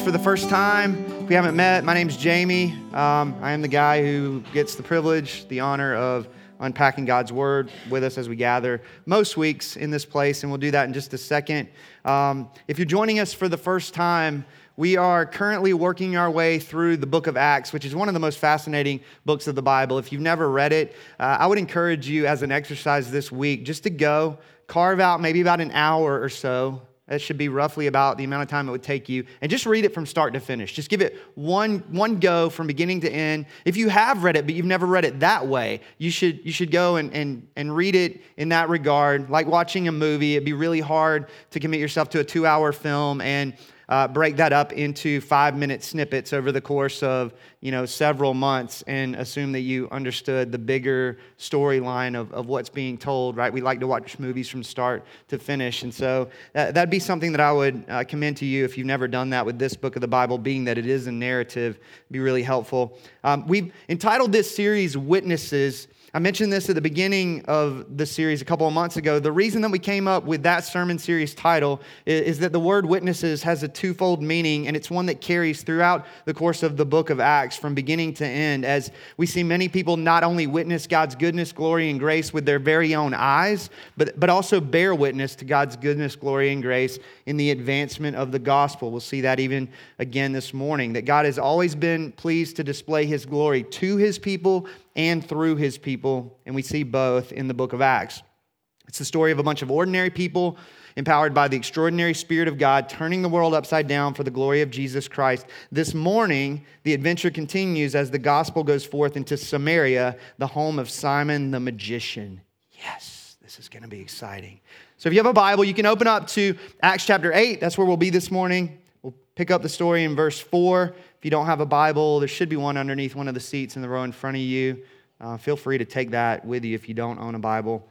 for the first time, if we haven't met, my name's Jamie. Um, I am the guy who gets the privilege, the honor of unpacking God's Word with us as we gather most weeks in this place, and we'll do that in just a second. Um, if you're joining us for the first time, we are currently working our way through the book of Acts, which is one of the most fascinating books of the Bible. If you've never read it, uh, I would encourage you as an exercise this week just to go carve out maybe about an hour or so that should be roughly about the amount of time it would take you. And just read it from start to finish. Just give it one, one go from beginning to end. If you have read it, but you've never read it that way, you should, you should go and, and, and read it in that regard. Like watching a movie, it'd be really hard to commit yourself to a two hour film and uh, break that up into five minute snippets over the course of you know several months and assume that you understood the bigger storyline of, of what's being told right? We like to watch movies from start to finish. And so that, that'd be something that i would uh, commend to you if you've never done that with this book of the bible being that it is a narrative be really helpful. Um, we've entitled this series witnesses I mentioned this at the beginning of the series a couple of months ago. The reason that we came up with that sermon series title is, that the word witnesses has a twofold meaning, and it's one that carries throughout the course of the book of Acts from beginning to end. As we see many people not only witness God's goodness, glory, and grace with their very own eyes, but, but also bear witness to God's goodness, glory, and grace in the advancement of the gospel. We'll see that even again this morning, that God has always been pleased to display his glory to his people and through his people, and we see both in the book of Acts. It's the story of a bunch of ordinary people empowered by the extraordinary Spirit of God, turning the world upside down for the glory of Jesus Christ. This morning, the adventure continues as the gospel goes forth into Samaria, the home of Simon the magician. Yes, this is going to be exciting. So, if you have a Bible, you can open up to Acts chapter 8. That's where we'll be this morning. We'll pick up the story in verse 4 you don't have a Bible, there should be one underneath one of the seats in the row in front of you. Uh, feel free to take that with you if you don't own a Bible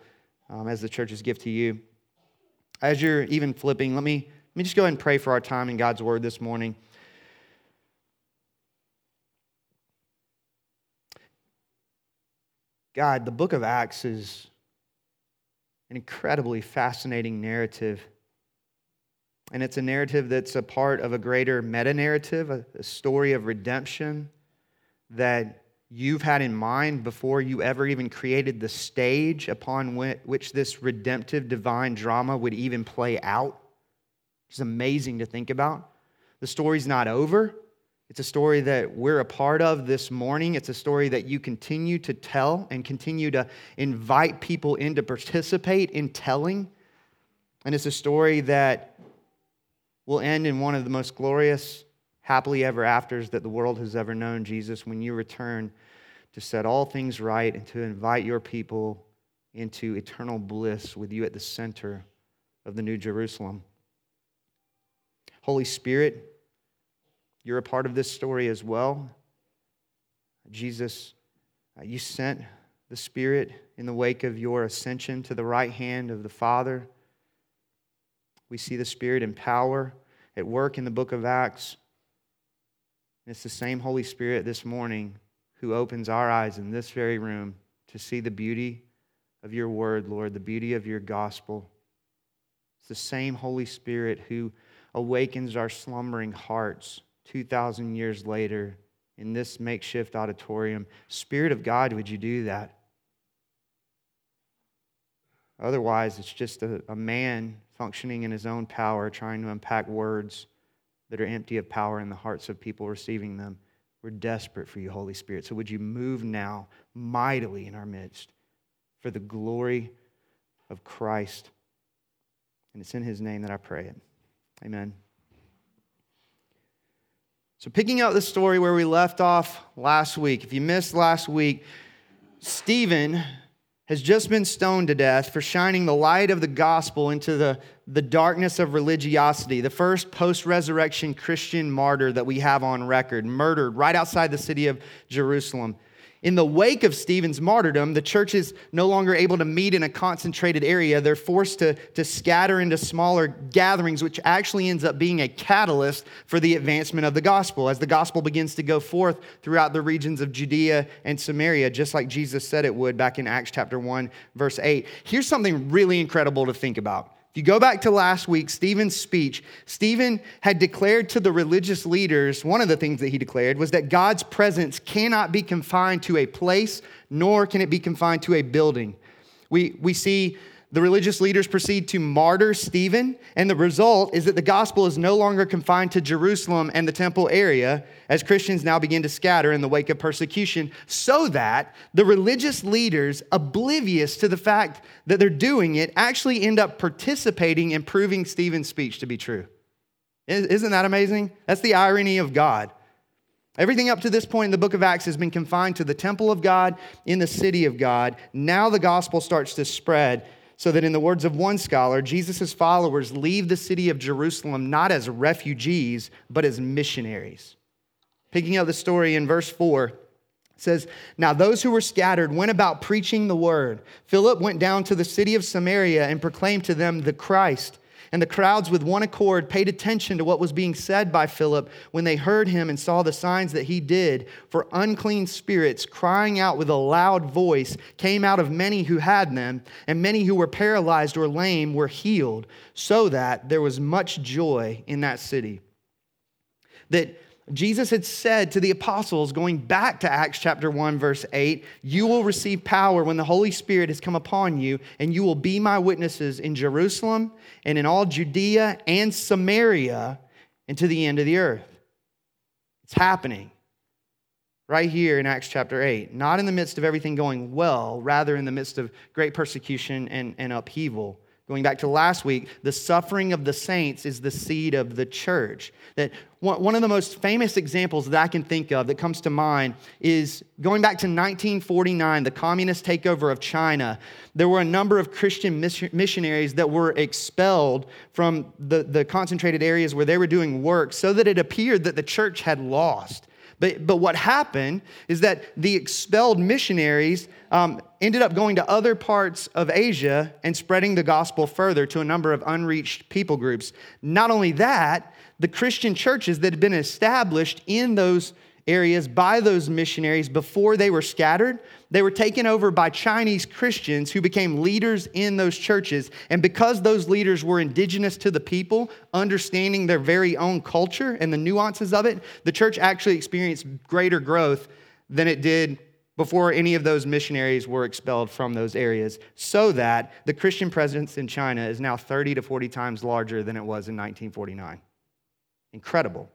um, as the church's gift to you. As you're even flipping, let me, let me just go ahead and pray for our time in God's Word this morning. God, the book of Acts is an incredibly fascinating narrative and it's a narrative that's a part of a greater meta narrative, a, a story of redemption that you've had in mind before you ever even created the stage upon which this redemptive divine drama would even play out. It's amazing to think about. The story's not over. It's a story that we're a part of this morning. It's a story that you continue to tell and continue to invite people in to participate in telling. And it's a story that will end in one of the most glorious, happily ever afters that the world has ever known, Jesus, when you return to set all things right and to invite your people into eternal bliss with you at the center of the New Jerusalem. Holy Spirit, you're a part of this story as well. Jesus, uh, you sent the Spirit in the wake of your ascension to the right hand of the Father. We see the Spirit in power at work in the book of Acts. And it's the same Holy Spirit this morning who opens our eyes in this very room to see the beauty of your word, Lord, the beauty of your gospel. It's the same Holy Spirit who awakens our slumbering hearts 2,000 years later in this makeshift auditorium. Spirit of God, would you do that? Otherwise, it's just a, a man functioning in his own power, trying to unpack words that are empty of power in the hearts of people receiving them. We're desperate for you, Holy Spirit. So would you move now mightily in our midst for the glory of Christ? And it's in his name that I pray it. Amen. So, picking up the story where we left off last week, if you missed last week, Stephen has just been stoned to death for shining the light of the gospel into the, the darkness of religiosity, the first post resurrection Christian martyr that we have on record, murdered right outside the city of Jerusalem. In the wake of Stephen's martyrdom, the church is no longer able to meet in a concentrated area. They're forced to, to scatter into smaller gatherings, which actually ends up being a catalyst for the advancement of the gospel as the gospel begins to go forth throughout the regions of Judea and Samaria, just like Jesus said it would back in Acts chapter 1, verse 8. Here's something really incredible to think about If you go back to last week, Stephen's speech, Stephen had declared to the religious leaders, one of the things that he declared was that God's presence cannot be confined to a place, nor can it be confined to a building. We, we see the religious leaders proceed to martyr Stephen, and the result is that the gospel is no longer confined to Jerusalem and the temple area as Christians now begin to scatter in the wake of persecution, so that the religious leaders, oblivious to the fact that they're doing it, actually end up participating in proving Stephen's speech to be true. Isn't that amazing? That's the irony of God. Everything up to this point in the book of Acts has been confined to the temple of God in the city of God. Now the gospel starts to spread so that, in the words of one scholar, Jesus' followers leave the city of Jerusalem not as refugees, but as missionaries. Picking up the story in verse 4, says, Now those who were scattered went about preaching the word. Philip went down to the city of Samaria and proclaimed to them the Christ. And the crowds, with one accord, paid attention to what was being said by Philip when they heard him and saw the signs that he did. For unclean spirits, crying out with a loud voice, came out of many who had them, and many who were paralyzed or lame were healed, so that there was much joy in that city. That Jesus had said to the apostles, going back to Acts chapter 1, verse 8, You will receive power when the Holy Spirit has come upon you, and you will be my witnesses in Jerusalem and in all Judea and Samaria and to the end of the earth. It's happening right here in Acts chapter 8, not in the midst of everything going well, rather in the midst of great persecution and, and upheaval. Going back to last week, the suffering of the saints is the seed of the church. That one of the most famous examples that I can think of that comes to mind is going back to 1949, the communist takeover of China. There were a number of Christian missionaries that were expelled from the, the concentrated areas where they were doing work so that it appeared that the church had lost. But, but what happened is that the expelled missionaries um, ended up going to other parts of Asia and spreading the gospel further to a number of unreached people groups. Not only that, the Christian churches that had been established in those areas by those missionaries before they were scattered. They were taken over by Chinese Christians who became leaders in those churches. And because those leaders were indigenous to the people, understanding their very own culture and the nuances of it, the church actually experienced greater growth than it did before any of those missionaries were expelled from those areas, so that the Christian presence in China is now 30 to 40 times larger than it was in 1949. Incredible.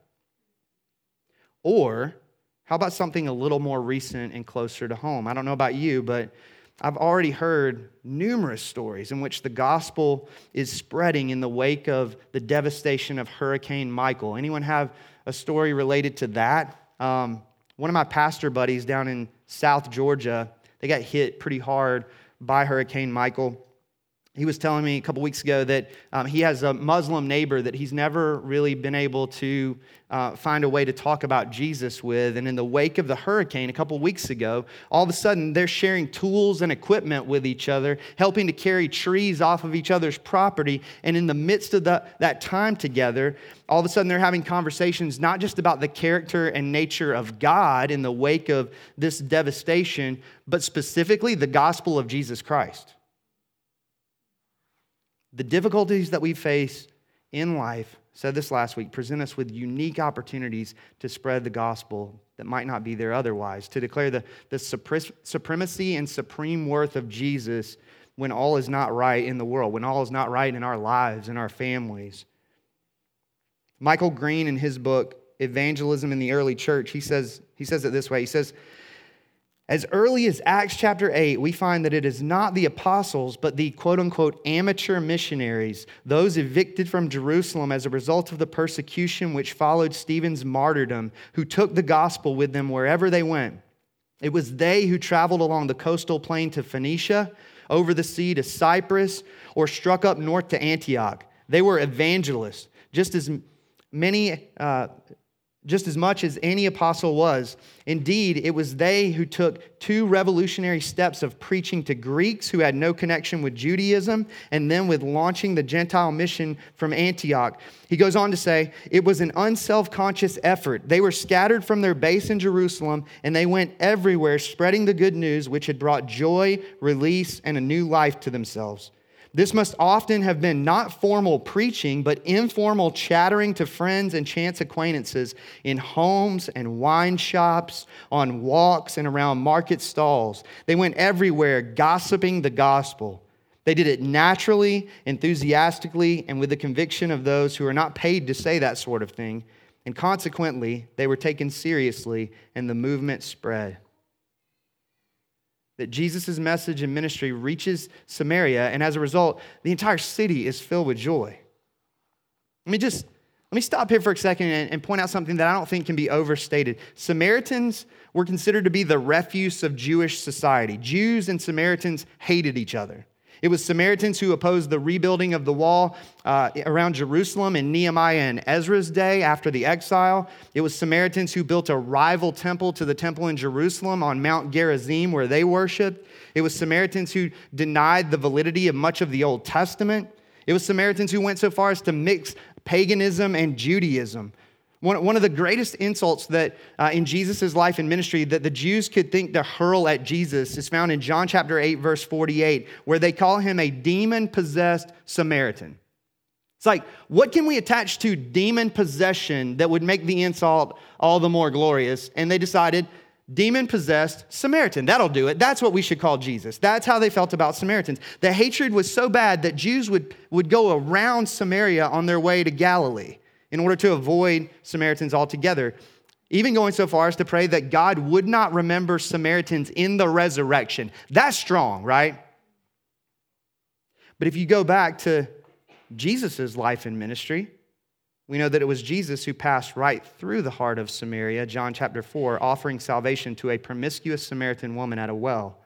Or how about something a little more recent and closer to home? I don't know about you, but I've already heard numerous stories in which the gospel is spreading in the wake of the devastation of Hurricane Michael. Anyone have a story related to that? Um, one of my pastor buddies down in South Georgia, they got hit pretty hard by Hurricane Michael he was telling me a couple weeks ago that um, he has a Muslim neighbor that he's never really been able to uh, find a way to talk about Jesus with. And in the wake of the hurricane a couple weeks ago, all of a sudden they're sharing tools and equipment with each other, helping to carry trees off of each other's property. And in the midst of the, that time together, all of a sudden they're having conversations not just about the character and nature of God in the wake of this devastation, but specifically the gospel of Jesus Christ. The difficulties that we face in life, said this last week, present us with unique opportunities to spread the gospel that might not be there otherwise, to declare the, the supremacy and supreme worth of Jesus when all is not right in the world, when all is not right in our lives, in our families. Michael Green, in his book, Evangelism in the Early Church, he says, he says it this way. He says, as early as Acts chapter 8, we find that it is not the apostles, but the quote unquote amateur missionaries, those evicted from Jerusalem as a result of the persecution which followed Stephen's martyrdom, who took the gospel with them wherever they went. It was they who traveled along the coastal plain to Phoenicia, over the sea to Cyprus, or struck up north to Antioch. They were evangelists, just as many. Uh, just as much as any apostle was. Indeed, it was they who took two revolutionary steps of preaching to Greeks who had no connection with Judaism and then with launching the Gentile mission from Antioch. He goes on to say, It was an unself conscious effort. They were scattered from their base in Jerusalem and they went everywhere spreading the good news which had brought joy, release, and a new life to themselves. This must often have been not formal preaching, but informal chattering to friends and chance acquaintances in homes and wine shops, on walks and around market stalls. They went everywhere gossiping the gospel. They did it naturally, enthusiastically, and with the conviction of those who are not paid to say that sort of thing. And consequently, they were taken seriously, and the movement spread that Jesus' message and ministry reaches Samaria, and as a result, the entire city is filled with joy. Let me just let me stop here for a second and, and point out something that I don't think can be overstated. Samaritans were considered to be the refuse of Jewish society. Jews and Samaritans hated each other. It was Samaritans who opposed the rebuilding of the wall uh, around Jerusalem in Nehemiah and Ezra's day after the exile. It was Samaritans who built a rival temple to the temple in Jerusalem on Mount Gerizim where they worshiped. It was Samaritans who denied the validity of much of the Old Testament. It was Samaritans who went so far as to mix paganism and Judaism. One, one of the greatest insults that uh, in Jesus' life and ministry that the Jews could think to hurl at Jesus is found in John chapter 8, verse 48, where they call him a demon possessed Samaritan. It's like, what can we attach to demon possession that would make the insult all the more glorious? And they decided, demon possessed Samaritan. That'll do it. That's what we should call Jesus. That's how they felt about Samaritans. The hatred was so bad that Jews would, would go around Samaria on their way to Galilee in order to avoid Samaritans altogether, even going so far as to pray that God would not remember Samaritans in the resurrection. That's strong, right? But if you go back to Jesus' life and ministry, we know that it was Jesus who passed right through the heart of Samaria, John chapter 4, offering salvation to a promiscuous Samaritan woman at a well.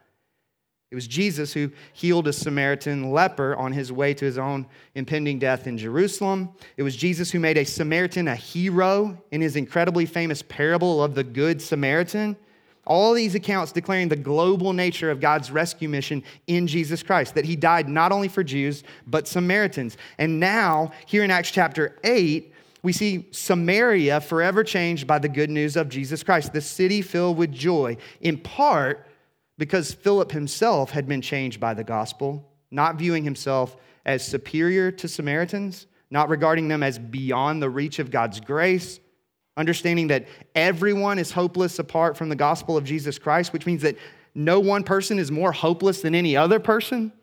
It was Jesus who healed a Samaritan leper on his way to his own impending death in Jerusalem. It was Jesus who made a Samaritan a hero in his incredibly famous parable of the Good Samaritan. All these accounts declaring the global nature of God's rescue mission in Jesus Christ, that he died not only for Jews, but Samaritans. And now, here in Acts chapter 8, we see Samaria forever changed by the good news of Jesus Christ, the city filled with joy, in part because Philip himself had been changed by the gospel, not viewing himself as superior to Samaritans, not regarding them as beyond the reach of God's grace, understanding that everyone is hopeless apart from the gospel of Jesus Christ, which means that no one person is more hopeless than any other person,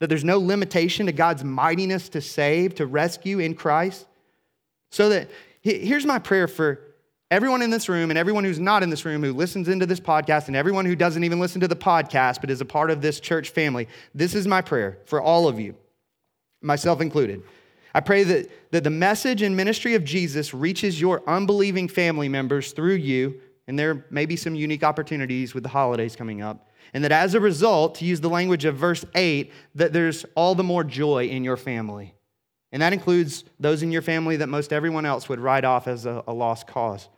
that there's no limitation to God's mightiness to save, to rescue in Christ. So that here's my prayer for Everyone in this room and everyone who's not in this room who listens into this podcast and everyone who doesn't even listen to the podcast but is a part of this church family, this is my prayer for all of you, myself included. I pray that, that the message and ministry of Jesus reaches your unbelieving family members through you, and there may be some unique opportunities with the holidays coming up. And that as a result, to use the language of verse 8, that there's all the more joy in your family. And that includes those in your family that most everyone else would write off as a, a lost cause.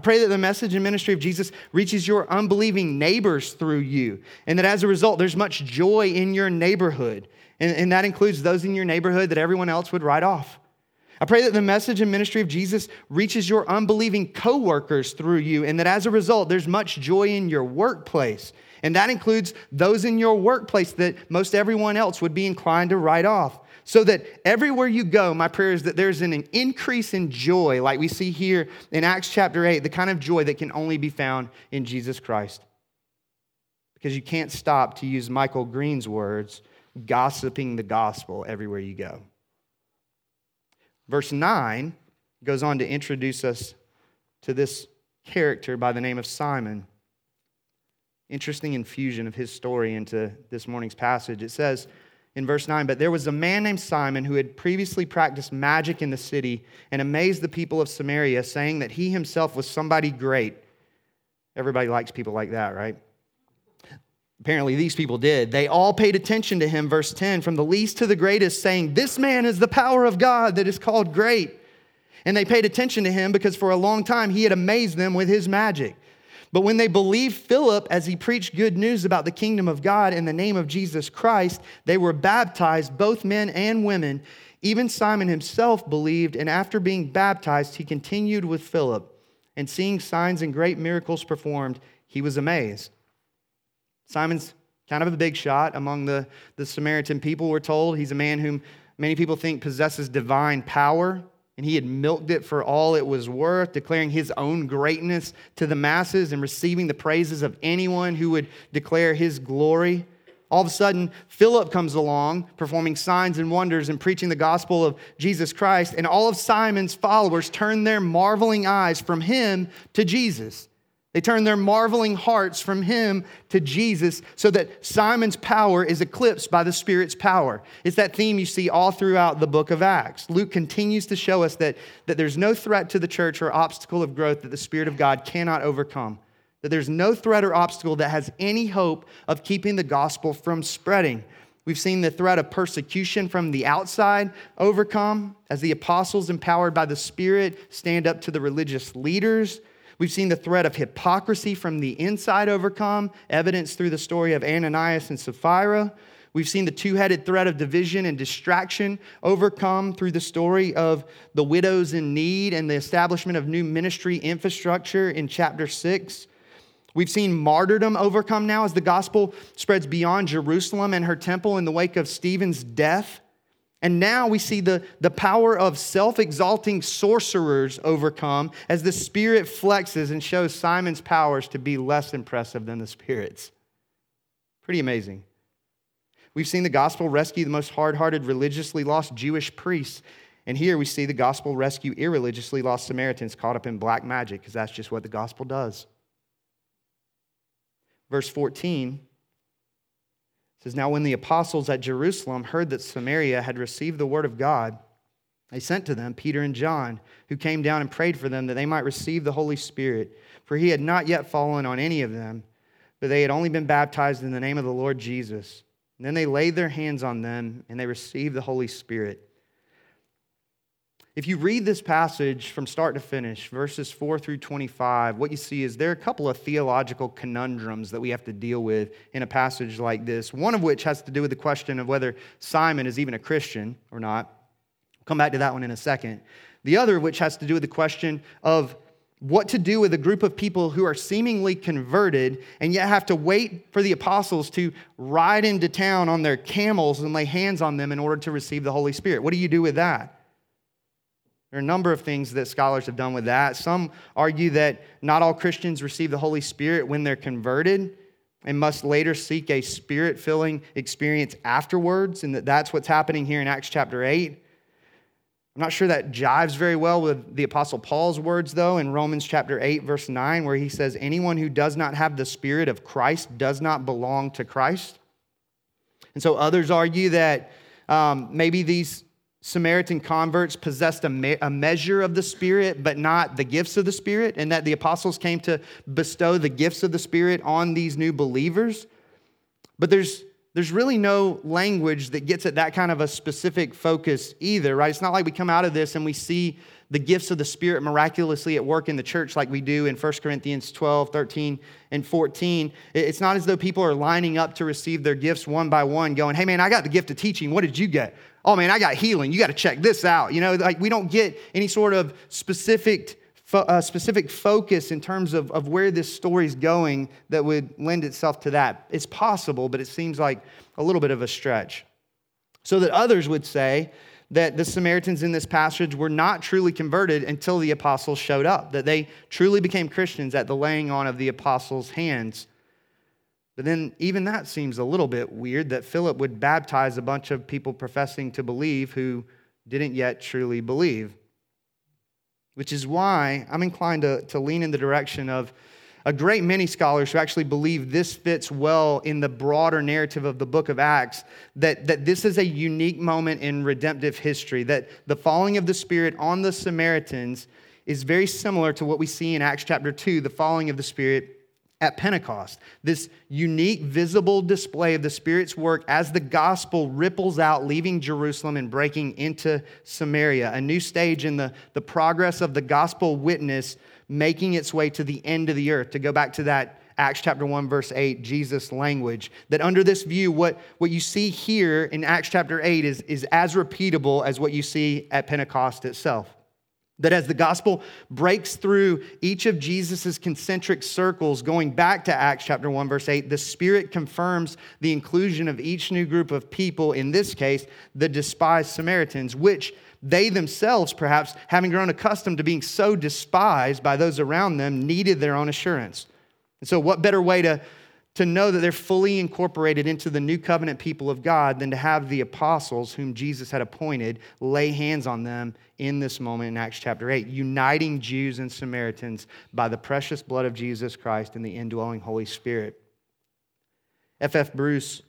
I pray that the message and ministry of Jesus reaches your unbelieving neighbors through you, and that as a result, there's much joy in your neighborhood. And, and, that includes those in your neighborhood that everyone else would write off. I pray that the message and ministry of Jesus reaches your unbelieving coworkers through you, and that as a result, there's much joy in your workplace. And that includes those in your workplace that most everyone else would be inclined to write off. So that everywhere you go, my prayer is that there's an increase in joy, like we see here in Acts chapter 8, the kind of joy that can only be found in Jesus Christ. Because you can't stop, to use Michael Green's words, gossiping the gospel everywhere you go. Verse 9 goes on to introduce us to this character by the name of Simon. Interesting infusion of his story into this morning's passage. It says, in verse 9, but there was a man named Simon who had previously practiced magic in the city and amazed the people of Samaria, saying that he himself was somebody great. Everybody likes people like that, right? Apparently, these people did. They all paid attention to him, verse 10, from the least to the greatest, saying, This man is the power of God that is called great. And they paid attention to him because for a long time he had amazed them with his magic. But when they believed Philip as he preached good news about the kingdom of God in the name of Jesus Christ, they were baptized, both men and women. Even Simon himself believed, and after being baptized, he continued with Philip. And seeing signs and great miracles performed, he was amazed. Simon's kind of a big shot among the, the Samaritan people, we're told. He's a man whom many people think possesses divine power, and he had milked it for all it was worth, declaring his own greatness to the masses and receiving the praises of anyone who would declare his glory. All of a sudden, Philip comes along, performing signs and wonders and preaching the gospel of Jesus Christ, and all of Simon's followers turn their marveling eyes from him to Jesus. They turn their marveling hearts from him to Jesus so that Simon's power is eclipsed by the Spirit's power. It's that theme you see all throughout the book of Acts. Luke continues to show us that, that there's no threat to the church or obstacle of growth that the Spirit of God cannot overcome, that there's no threat or obstacle that has any hope of keeping the gospel from spreading. We've seen the threat of persecution from the outside overcome as the apostles, empowered by the Spirit, stand up to the religious leaders We've seen the threat of hypocrisy from the inside overcome, evidenced through the story of Ananias and Sapphira. We've seen the two headed threat of division and distraction overcome through the story of the widows in need and the establishment of new ministry infrastructure in chapter 6. We've seen martyrdom overcome now as the gospel spreads beyond Jerusalem and her temple in the wake of Stephen's death. And now we see the, the power of self exalting sorcerers overcome as the Spirit flexes and shows Simon's powers to be less impressive than the Spirit's. Pretty amazing. We've seen the gospel rescue the most hard hearted, religiously lost Jewish priests. And here we see the gospel rescue irreligiously lost Samaritans caught up in black magic, because that's just what the gospel does. Verse 14 it says, Now when the apostles at Jerusalem heard that Samaria had received the word of God, they sent to them Peter and John, who came down and prayed for them that they might receive the Holy Spirit. For he had not yet fallen on any of them, but they had only been baptized in the name of the Lord Jesus. And then they laid their hands on them, and they received the Holy Spirit. If you read this passage from start to finish, verses 4 through 25, what you see is there are a couple of theological conundrums that we have to deal with in a passage like this. One of which has to do with the question of whether Simon is even a Christian or not. I'll come back to that one in a second. The other of which has to do with the question of what to do with a group of people who are seemingly converted and yet have to wait for the apostles to ride into town on their camels and lay hands on them in order to receive the Holy Spirit. What do you do with that? There are a number of things that scholars have done with that. Some argue that not all Christians receive the Holy Spirit when they're converted and must later seek a spirit filling experience afterwards, and that that's what's happening here in Acts chapter 8. I'm not sure that jives very well with the Apostle Paul's words, though, in Romans chapter 8, verse 9, where he says, Anyone who does not have the Spirit of Christ does not belong to Christ. And so others argue that um, maybe these Samaritan converts possessed a, me- a, measure of the Spirit, but not the gifts of the Spirit, and that the apostles came to bestow the gifts of the Spirit on these new believers. But there's, there's really no language that gets at that kind of a specific focus either, right? It's not like we come out of this and we see the gifts of the Spirit miraculously at work in the church like we do in 1 Corinthians 12, 13, and 14. It's not as though people are lining up to receive their gifts one by one, going, hey man, I got the gift of teaching. What did you get? Oh man, I got healing. You got to check this out. You know, like we don't get any sort of specific, uh, specific focus in terms of, of where this story's going that would lend itself to that. It's possible, but it seems like a little bit of a stretch. So that others would say that the Samaritans in this passage were not truly converted until the apostles showed up, that they truly became Christians at the laying on of the apostles' hands. But then, even that seems a little bit weird that Philip would baptize a bunch of people professing to believe who didn't yet truly believe. Which is why I'm inclined to, to lean in the direction of a great many scholars who actually believe this fits well in the broader narrative of the book of Acts, that, that this is a unique moment in redemptive history, that the falling of the Spirit on the Samaritans is very similar to what we see in Acts chapter 2, the falling of the Spirit at Pentecost. This unique, visible display of the Spirit's work as the gospel ripples out, leaving Jerusalem and breaking into Samaria. A new stage in the, the progress of the gospel witness making its way to the end of the earth. To go back to that Acts chapter 1, verse 8, Jesus' language. That under this view, what, what you see here in Acts chapter 8 is, is as repeatable as what you see at Pentecost itself. That as the gospel breaks through each of Jesus' concentric circles, going back to Acts chapter 1, verse 8, the Spirit confirms the inclusion of each new group of people, in this case, the despised Samaritans, which they themselves, perhaps having grown accustomed to being so despised by those around them, needed their own assurance. And so, what better way to to know that they're fully incorporated into the new covenant people of God than to have the apostles whom Jesus had appointed lay hands on them in this moment in Acts chapter 8, uniting Jews and Samaritans by the precious blood of Jesus Christ and the indwelling Holy Spirit. F.F. Bruce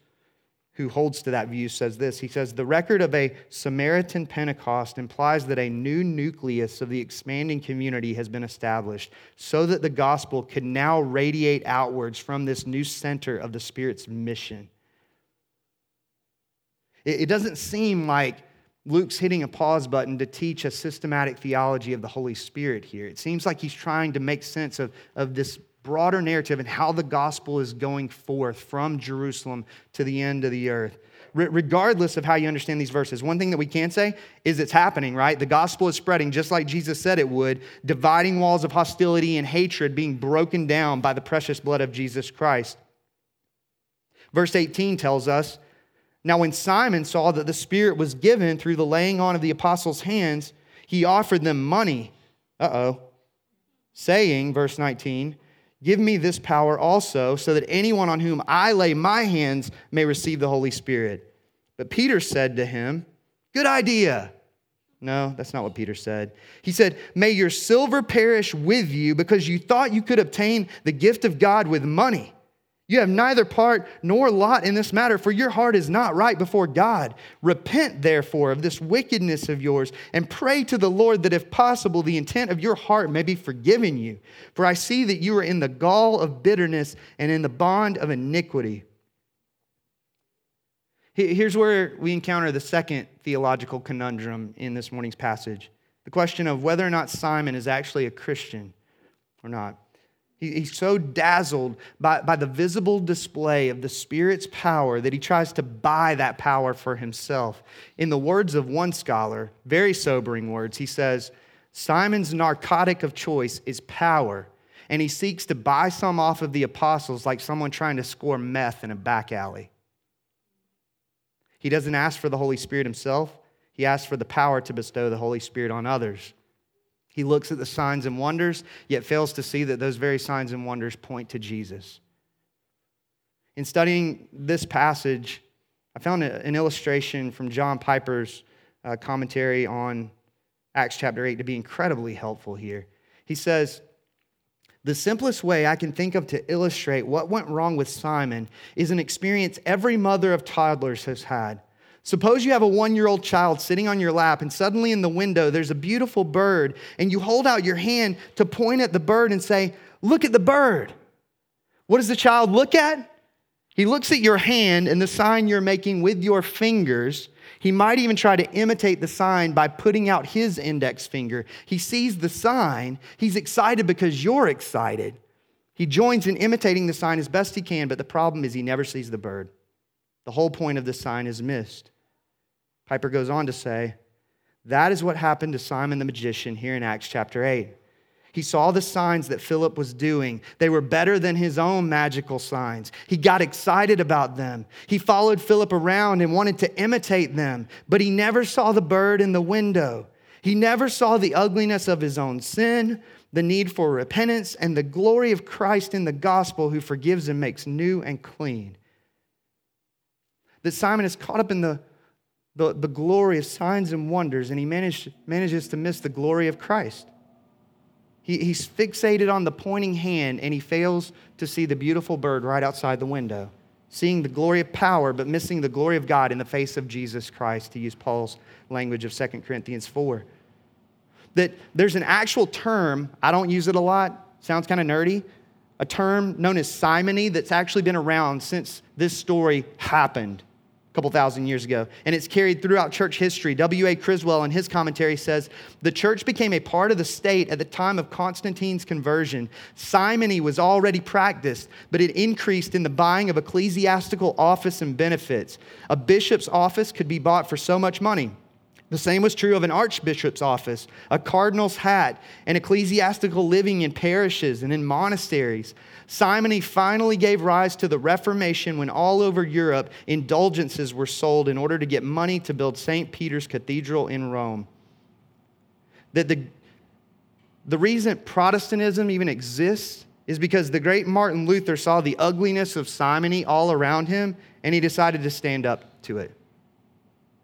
who holds to that view, says this. He says, The record of a Samaritan Pentecost implies that a new nucleus of the expanding community has been established so that the gospel could now radiate outwards from this new center of the Spirit's mission. It doesn't seem like Luke's hitting a pause button to teach a systematic theology of the Holy Spirit here. It seems like he's trying to make sense of, of this broader narrative and how the gospel is going forth from Jerusalem to the end of the earth. regardless of how you understand these verses, one thing that we can say is it's happening, right? The gospel is spreading just like Jesus said it would, dividing walls of hostility and hatred being broken down by the precious blood of Jesus Christ. Verse 18 tells us Now, when Simon saw that the Spirit was given through the laying on of the apostles' hands, he offered them money. Uh oh. Saying, verse 19, Give me this power also, so that anyone on whom I lay my hands may receive the Holy Spirit. But Peter said to him, Good idea. No, that's not what Peter said. He said, May your silver perish with you because you thought you could obtain the gift of God with money. You have neither part nor lot in this matter, for your heart is not right before God. Repent, therefore, of this wickedness of yours, and pray to the Lord that, if possible, the intent of your heart may be forgiven you. For I see that you are in the gall of bitterness and in the bond of iniquity. Here's where we encounter the second theological conundrum in this morning's passage the question of whether or not Simon is actually a Christian or not. He's so dazzled by, by the visible display of the Spirit's power that he tries to buy that power for himself. In the words of one scholar, very sobering words, he says, Simon's narcotic of choice is power, and he seeks to buy some off of the apostles like someone trying to score meth in a back alley. He doesn't ask for the Holy Spirit himself, he asks for the power to bestow the Holy Spirit on others. He looks at the signs and wonders, yet fails to see that those very signs and wonders point to Jesus. In studying this passage, I found an illustration from John Piper's uh, commentary on Acts chapter 8 to be incredibly helpful here. He says, The simplest way I can think of to illustrate what went wrong with Simon is an experience every mother of toddlers has had. Suppose you have a one year old child sitting on your lap, and suddenly in the window there's a beautiful bird, and you hold out your hand to point at the bird and say, Look at the bird. What does the child look at? He looks at your hand and the sign you're making with your fingers. He might even try to imitate the sign by putting out his index finger. He sees the sign. He's excited because you're excited. He joins in imitating the sign as best he can, but the problem is he never sees the bird. The whole point of the sign is missed. Piper goes on to say, that is what happened to Simon the magician here in Acts chapter 8. He saw the signs that Philip was doing. They were better than his own magical signs. He got excited about them. He followed Philip around and wanted to imitate them, but he never saw the bird in the window. He never saw the ugliness of his own sin, the need for repentance, and the glory of Christ in the gospel who forgives and makes new and clean that Simon is caught up in the, the, the glory of signs and wonders, and he managed, manages to miss the glory of Christ. He, he's fixated on the pointing hand, and he fails to see the beautiful bird right outside the window, seeing the glory of power, but missing the glory of God in the face of Jesus Christ, to use Paul's language of 2 Corinthians 4. That there's an actual term, I don't use it a lot, sounds kind of nerdy, a term known as simony that's actually been around since this story happened couple thousand years ago, and it's carried throughout church history. W.A. Criswell, in his commentary, says the church became a part of the state at the time of Constantine's conversion. Simony was already practiced, but it increased in the buying of ecclesiastical office and benefits. A bishop's office could be bought for so much money. The same was true of an archbishop's office, a cardinal's hat, and ecclesiastical living in parishes and in monasteries. Simony finally gave rise to the Reformation when all over Europe indulgences were sold in order to get money to build St. Peter's Cathedral in Rome. That the, the reason Protestantism even exists is because the great Martin Luther saw the ugliness of simony all around him and he decided to stand up to it.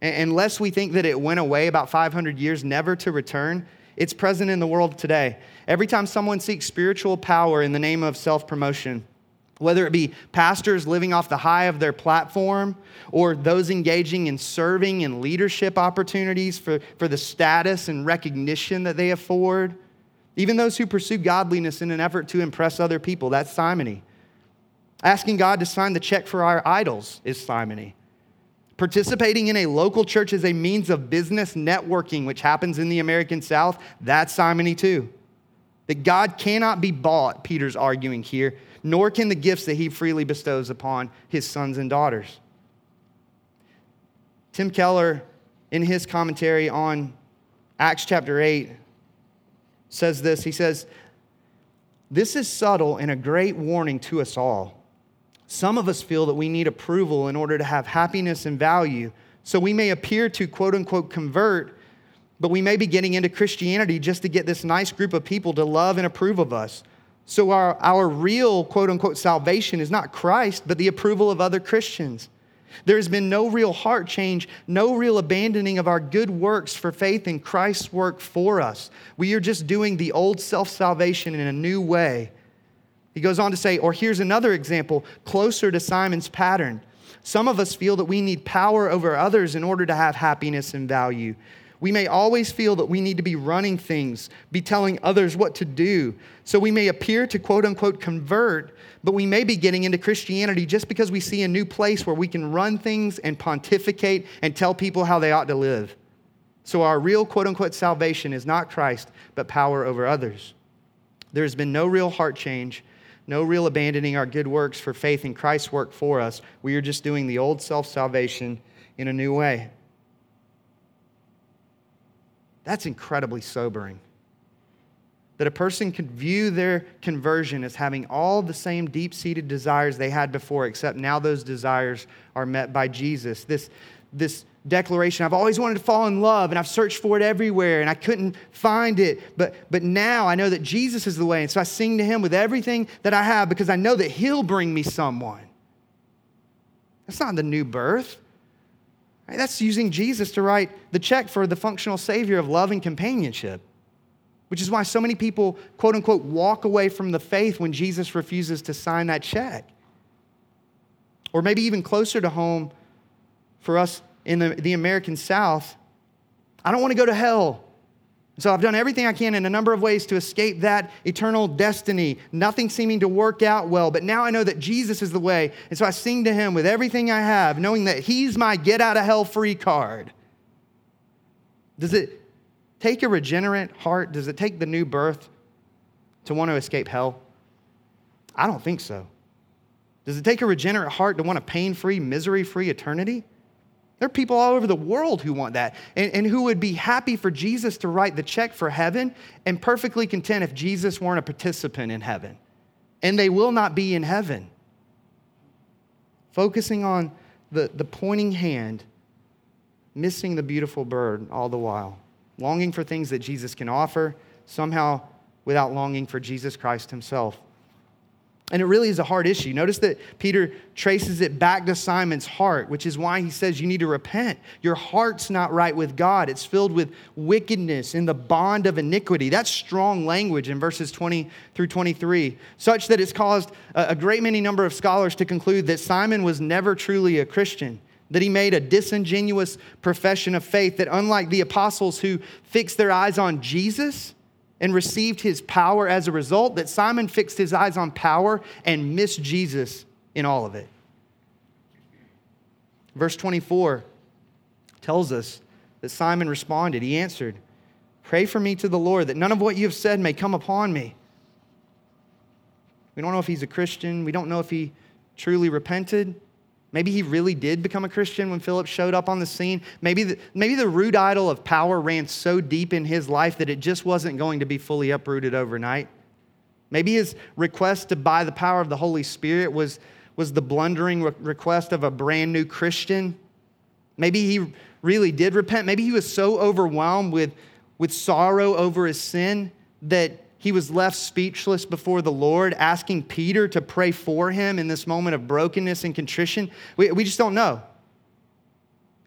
Unless we think that it went away about 500 years, never to return, it's present in the world today. Every time someone seeks spiritual power in the name of self promotion, whether it be pastors living off the high of their platform or those engaging in serving and leadership opportunities for, for the status and recognition that they afford, even those who pursue godliness in an effort to impress other people, that's simony. Asking God to sign the check for our idols is simony. Participating in a local church as a means of business networking, which happens in the American South, that's simony too. That God cannot be bought, Peter's arguing here, nor can the gifts that he freely bestows upon his sons and daughters. Tim Keller, in his commentary on Acts chapter 8, says this. He says, This is subtle and a great warning to us all. Some of us feel that we need approval in order to have happiness and value. So we may appear to quote unquote convert, but we may be getting into Christianity just to get this nice group of people to love and approve of us. So our, our real quote unquote salvation is not Christ, but the approval of other Christians. There has been no real heart change, no real abandoning of our good works for faith in Christ's work for us. We are just doing the old self salvation in a new way. He goes on to say, or here's another example closer to Simon's pattern. Some of us feel that we need power over others in order to have happiness and value. We may always feel that we need to be running things, be telling others what to do. So we may appear to quote unquote convert, but we may be getting into Christianity just because we see a new place where we can run things and pontificate and tell people how they ought to live. So our real quote unquote salvation is not Christ, but power over others. There has been no real heart change no real abandoning our good works for faith in Christ's work for us. We are just doing the old self salvation in a new way. That's incredibly sobering. That a person could view their conversion as having all the same deep seated desires they had before, except now those desires are met by Jesus. This, this declaration. I've always wanted to fall in love and I've searched for it everywhere and I couldn't find it. But, but now I know that Jesus is the way. And so I sing to him with everything that I have because I know that he'll bring me someone. That's not the new birth. Right? That's using Jesus to write the check for the functional savior of love and companionship, which is why so many people, quote unquote, walk away from the faith when Jesus refuses to sign that check. Or maybe even closer to home for us in the, the American South, I don't want to go to hell. So I've done everything I can in a number of ways to escape that eternal destiny, nothing seeming to work out well. But now I know that Jesus is the way. And so I sing to him with everything I have, knowing that he's my get out of hell free card. Does it take a regenerate heart? Does it take the new birth to want to escape hell? I don't think so. Does it take a regenerate heart to want a pain free, misery free eternity? There are people all over the world who want that and, and who would be happy for Jesus to write the check for heaven and perfectly content if Jesus weren't a participant in heaven. And they will not be in heaven. Focusing on the, the pointing hand, missing the beautiful bird all the while, longing for things that Jesus can offer, somehow without longing for Jesus Christ himself. And it really is a hard issue. Notice that Peter traces it back to Simon's heart, which is why he says you need to repent. Your heart's not right with God, it's filled with wickedness in the bond of iniquity. That's strong language in verses 20 through 23, such that it's caused a great many number of scholars to conclude that Simon was never truly a Christian. That he made a disingenuous profession of faith, that unlike the apostles who fixed their eyes on Jesus, and received his power as a result, that Simon fixed his eyes on power and missed Jesus in all of it. Verse 24 tells us that Simon responded. He answered, Pray for me to the Lord that none of what you have said may come upon me. We don't know if he's a Christian. We don't know if he truly repented. Maybe he really did become a Christian when Philip showed up on the scene. Maybe the, maybe the root idol of power ran so deep in his life that it just wasn't going to be fully uprooted overnight. Maybe his request to buy the power of the Holy Spirit was, was the blundering re- request of a brand new Christian. Maybe he really did repent. Maybe he was so overwhelmed with, with sorrow over his sin that he was left speechless before the Lord, asking Peter to pray for him in this moment of brokenness and contrition. We, we just don't know.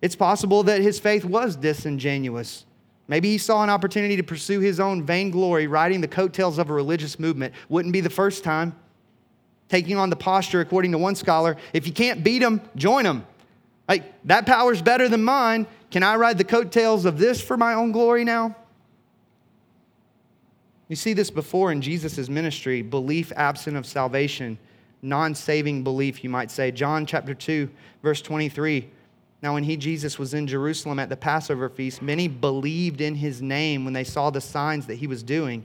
It's possible that his faith was disingenuous. Maybe he saw an opportunity to pursue his own vainglory, riding the coattails of a religious movement. Wouldn't be the first time. Taking on the posture, according to one scholar, if you can't beat him, join him. Like, that power's better than mine. Can I ride the coattails of this for my own glory now? You see this before in Jesus' ministry belief absent of salvation, non saving belief, you might say. John chapter 2, verse 23. Now, when he, Jesus, was in Jerusalem at the Passover feast, many believed in his name when they saw the signs that he was doing.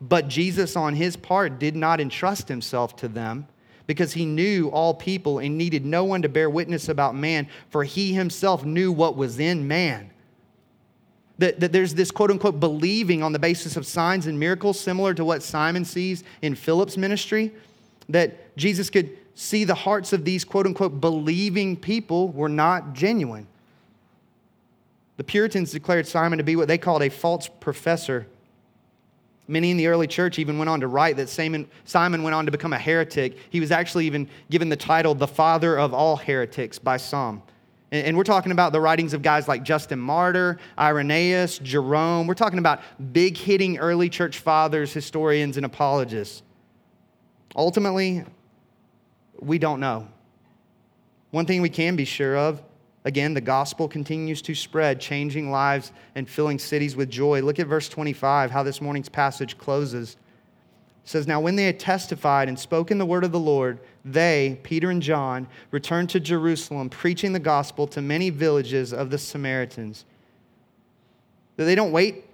But Jesus, on his part, did not entrust himself to them because he knew all people and needed no one to bear witness about man, for he himself knew what was in man. That, that there's this quote unquote believing on the basis of signs and miracles, similar to what Simon sees in Philip's ministry, that Jesus could see the hearts of these quote unquote believing people were not genuine. The Puritans declared Simon to be what they called a false professor. Many in the early church even went on to write that Simon went on to become a heretic. He was actually even given the title the father of all heretics by some. And we're talking about the writings of guys like Justin Martyr, Irenaeus, Jerome. We're talking about big hitting early church fathers, historians, and apologists. Ultimately, we don't know. One thing we can be sure of again, the gospel continues to spread, changing lives and filling cities with joy. Look at verse 25, how this morning's passage closes. It says, Now when they had testified and spoken the word of the Lord, they, Peter and John, returned to Jerusalem, preaching the gospel to many villages of the Samaritans. That they don't wait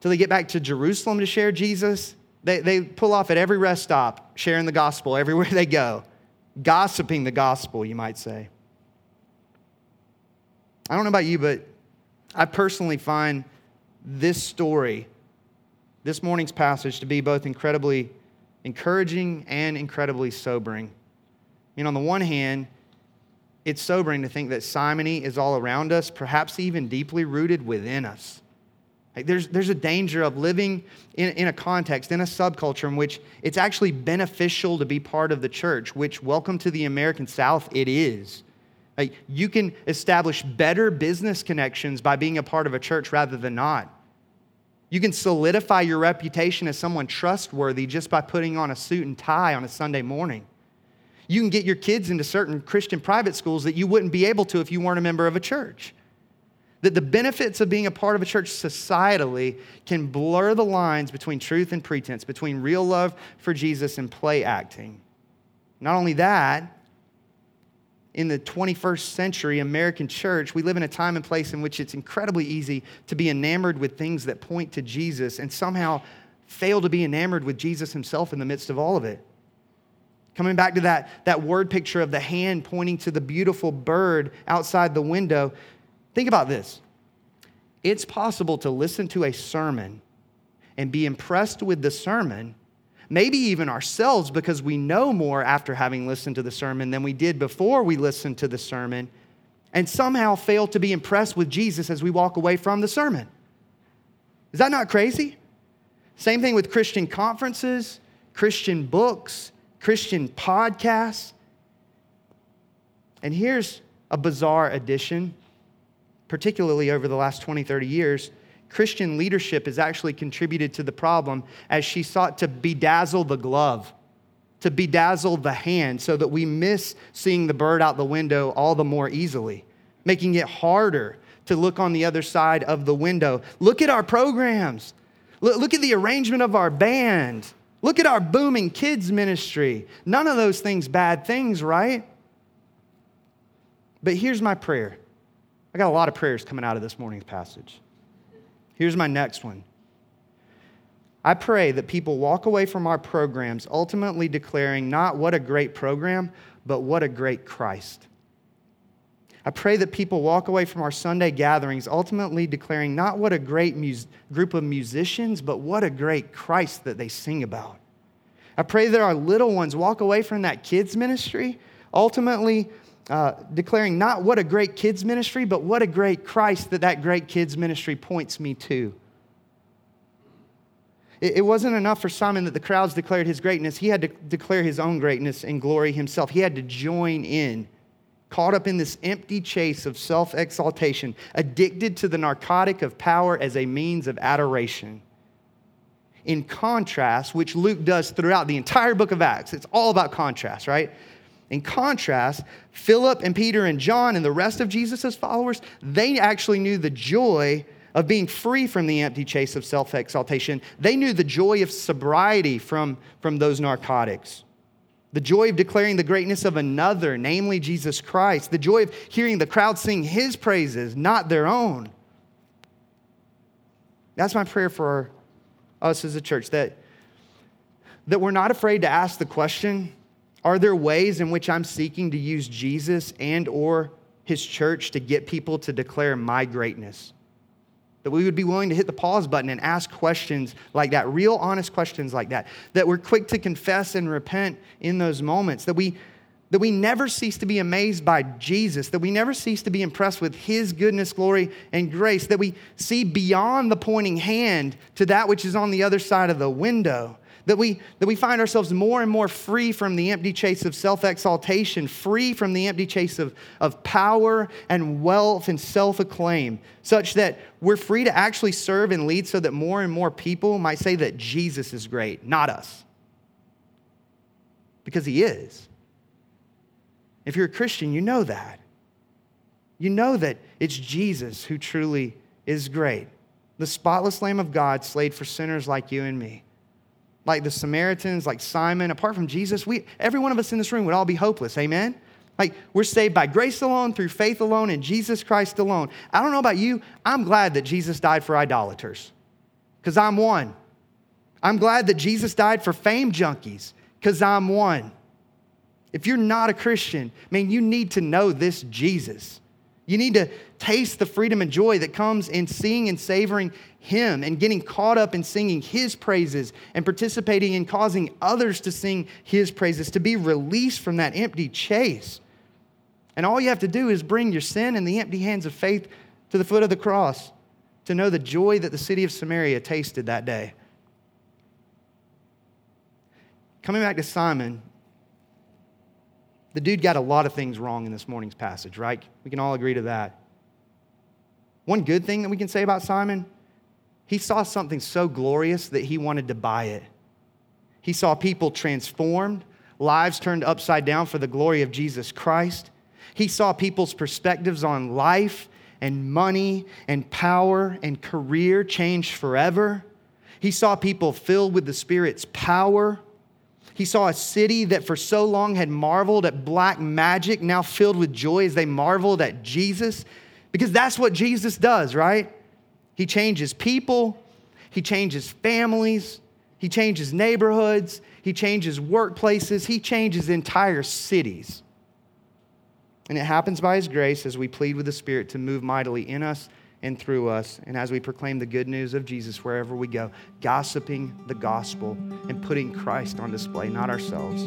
till they get back to Jerusalem to share Jesus. They, they pull off at every rest stop, sharing the gospel everywhere they go gossiping the gospel, you might say. I don't know about you, but I personally find this story, this morning's passage, to be both incredibly encouraging and incredibly sobering. You know, on the one hand, it's sobering to think that simony is all around us, perhaps even deeply rooted within us. Like there's, there's a danger of living in, in a context, in a subculture in which it's actually beneficial to be part of the church, which, welcome to the American South, it is. Like you can establish better business connections by being a part of a church rather than not. You can solidify your reputation as someone trustworthy just by putting on a suit and tie on a Sunday morning. You can get your kids into certain Christian private schools that you wouldn't be able to if you weren't a member of a church that the benefits of being a part of a church societally can blur the lines between truth and pretense, between real love for Jesus and play acting. Not only that, in the 21st century American church, we live in a time and place in which it's incredibly easy to be enamored with things that point to Jesus and somehow fail to be enamored with Jesus himself in the midst of all of it. Coming back to that, that word picture of the hand pointing to the beautiful bird outside the window, Think about this it's possible to listen to a sermon and be impressed with the sermon, maybe even ourselves, because we know more after having listened to the sermon than we did before we listened to the sermon, and somehow fail to be impressed with Jesus as we walk away from the sermon. Is that not crazy? Same thing with Christian conferences, Christian books, Christian podcasts. And here's a bizarre addition particularly over the last 20, 30 years, Christian leadership has actually contributed to the problem as she sought to bedazzle the glove, to bedazzle the hand, so that we miss seeing the bird out the window all the more easily, making it harder to look on the other side of the window. Look at our programs. Look at the arrangement of our band. Look at our booming kids' ministry. None of those things bad things, right? But here's my prayer I got a lot of prayers coming out of this morning's passage. Here's my next one. I pray that people walk away from our programs ultimately declaring not what a great program, but what a great Christ. I pray that people walk away from our Sunday gatherings ultimately declaring not what a great group of musicians, but what a great Christ that they sing about. I pray that our little ones walk away from that kids' ministry ultimately uh, declaring not what a great kids' ministry, but what a great Christ that that great kids' ministry points me to. It, it wasn't enough for Simon that the crowds declared his greatness. He had to declare his own greatness and glory himself. He had to join in caught up in this empty chase of self exaltation, addicted to the narcotic of power as a means of adoration. In contrast, which Luke does throughout the entire book of Acts, it's all about contrast, right? In contrast, Philip and Peter and John and the rest of Jesus' followers, they actually knew the joy of being free from the empty chase of self exaltation. They knew the joy of sobriety from, from those narcotics the joy of declaring the greatness of another, namely Jesus Christ, the joy of hearing the crowd sing his praises, not their own. That's my prayer for us as a church that, that we're not afraid to ask the question are there ways in which I'm seeking to use Jesus and or his church to get people to declare my greatness? That we would be willing to hit the pause button and ask questions like that, real honest questions like that. That we're quick to confess and repent in those moments. That we, that we never cease to be amazed by Jesus. That we never cease to be impressed with his goodness, glory, and grace. That we see beyond the pointing hand to that which is on the other side of the window that we, that we find ourselves more and more free from the empty chase of self exaltation, free from the empty chase of, of power and wealth and self acclaim, such that we're free to actually serve and lead so that more and more people might say that Jesus is great, not us. Because he is. If you're a Christian, you know that. You know that it's Jesus who truly is great. The spotless Lamb of God slayed for sinners like you and me like the Samaritans, like Simon, apart from Jesus, we, every one of us in this room would all be hopeless. Amen? Like we're saved by grace alone, through faith alone, in Jesus Christ alone. I don't know about you. I'm glad that Jesus died for idolaters because I'm one. I'm glad that Jesus died for fame junkies because I'm one. If you're not a Christian, man, you need to know this Jesus. You need to taste the freedom and joy that comes in seeing and savoring Him and getting caught up in singing His praises and participating in causing others to sing His praises, to be released from that empty chase. And all you have to do is bring your sin and the empty hands of faith to the foot of the cross to know the joy that the city of Samaria tasted that day. Coming back to Simon, the dude got a lot of things wrong in this morning's passage, right? We can all agree to that. One good thing that we can say about Simon, he saw something so glorious that he wanted to buy it. He saw people transformed, lives turned upside down for the glory of Jesus Christ. He saw people's perspectives on life and money and power and career change forever. He saw people filled with the Spirit's power he saw a city that for so long had marveled at black magic, now filled with joy as they marveled at Jesus. Because that's what Jesus does, right? He changes people, He changes families, He changes neighborhoods, He changes workplaces, He changes entire cities. And it happens by His grace as we plead with the Spirit to move mightily in us and through us, and as we proclaim the good news of Jesus wherever we go, gossiping the gospel and putting Christ on display, not ourselves.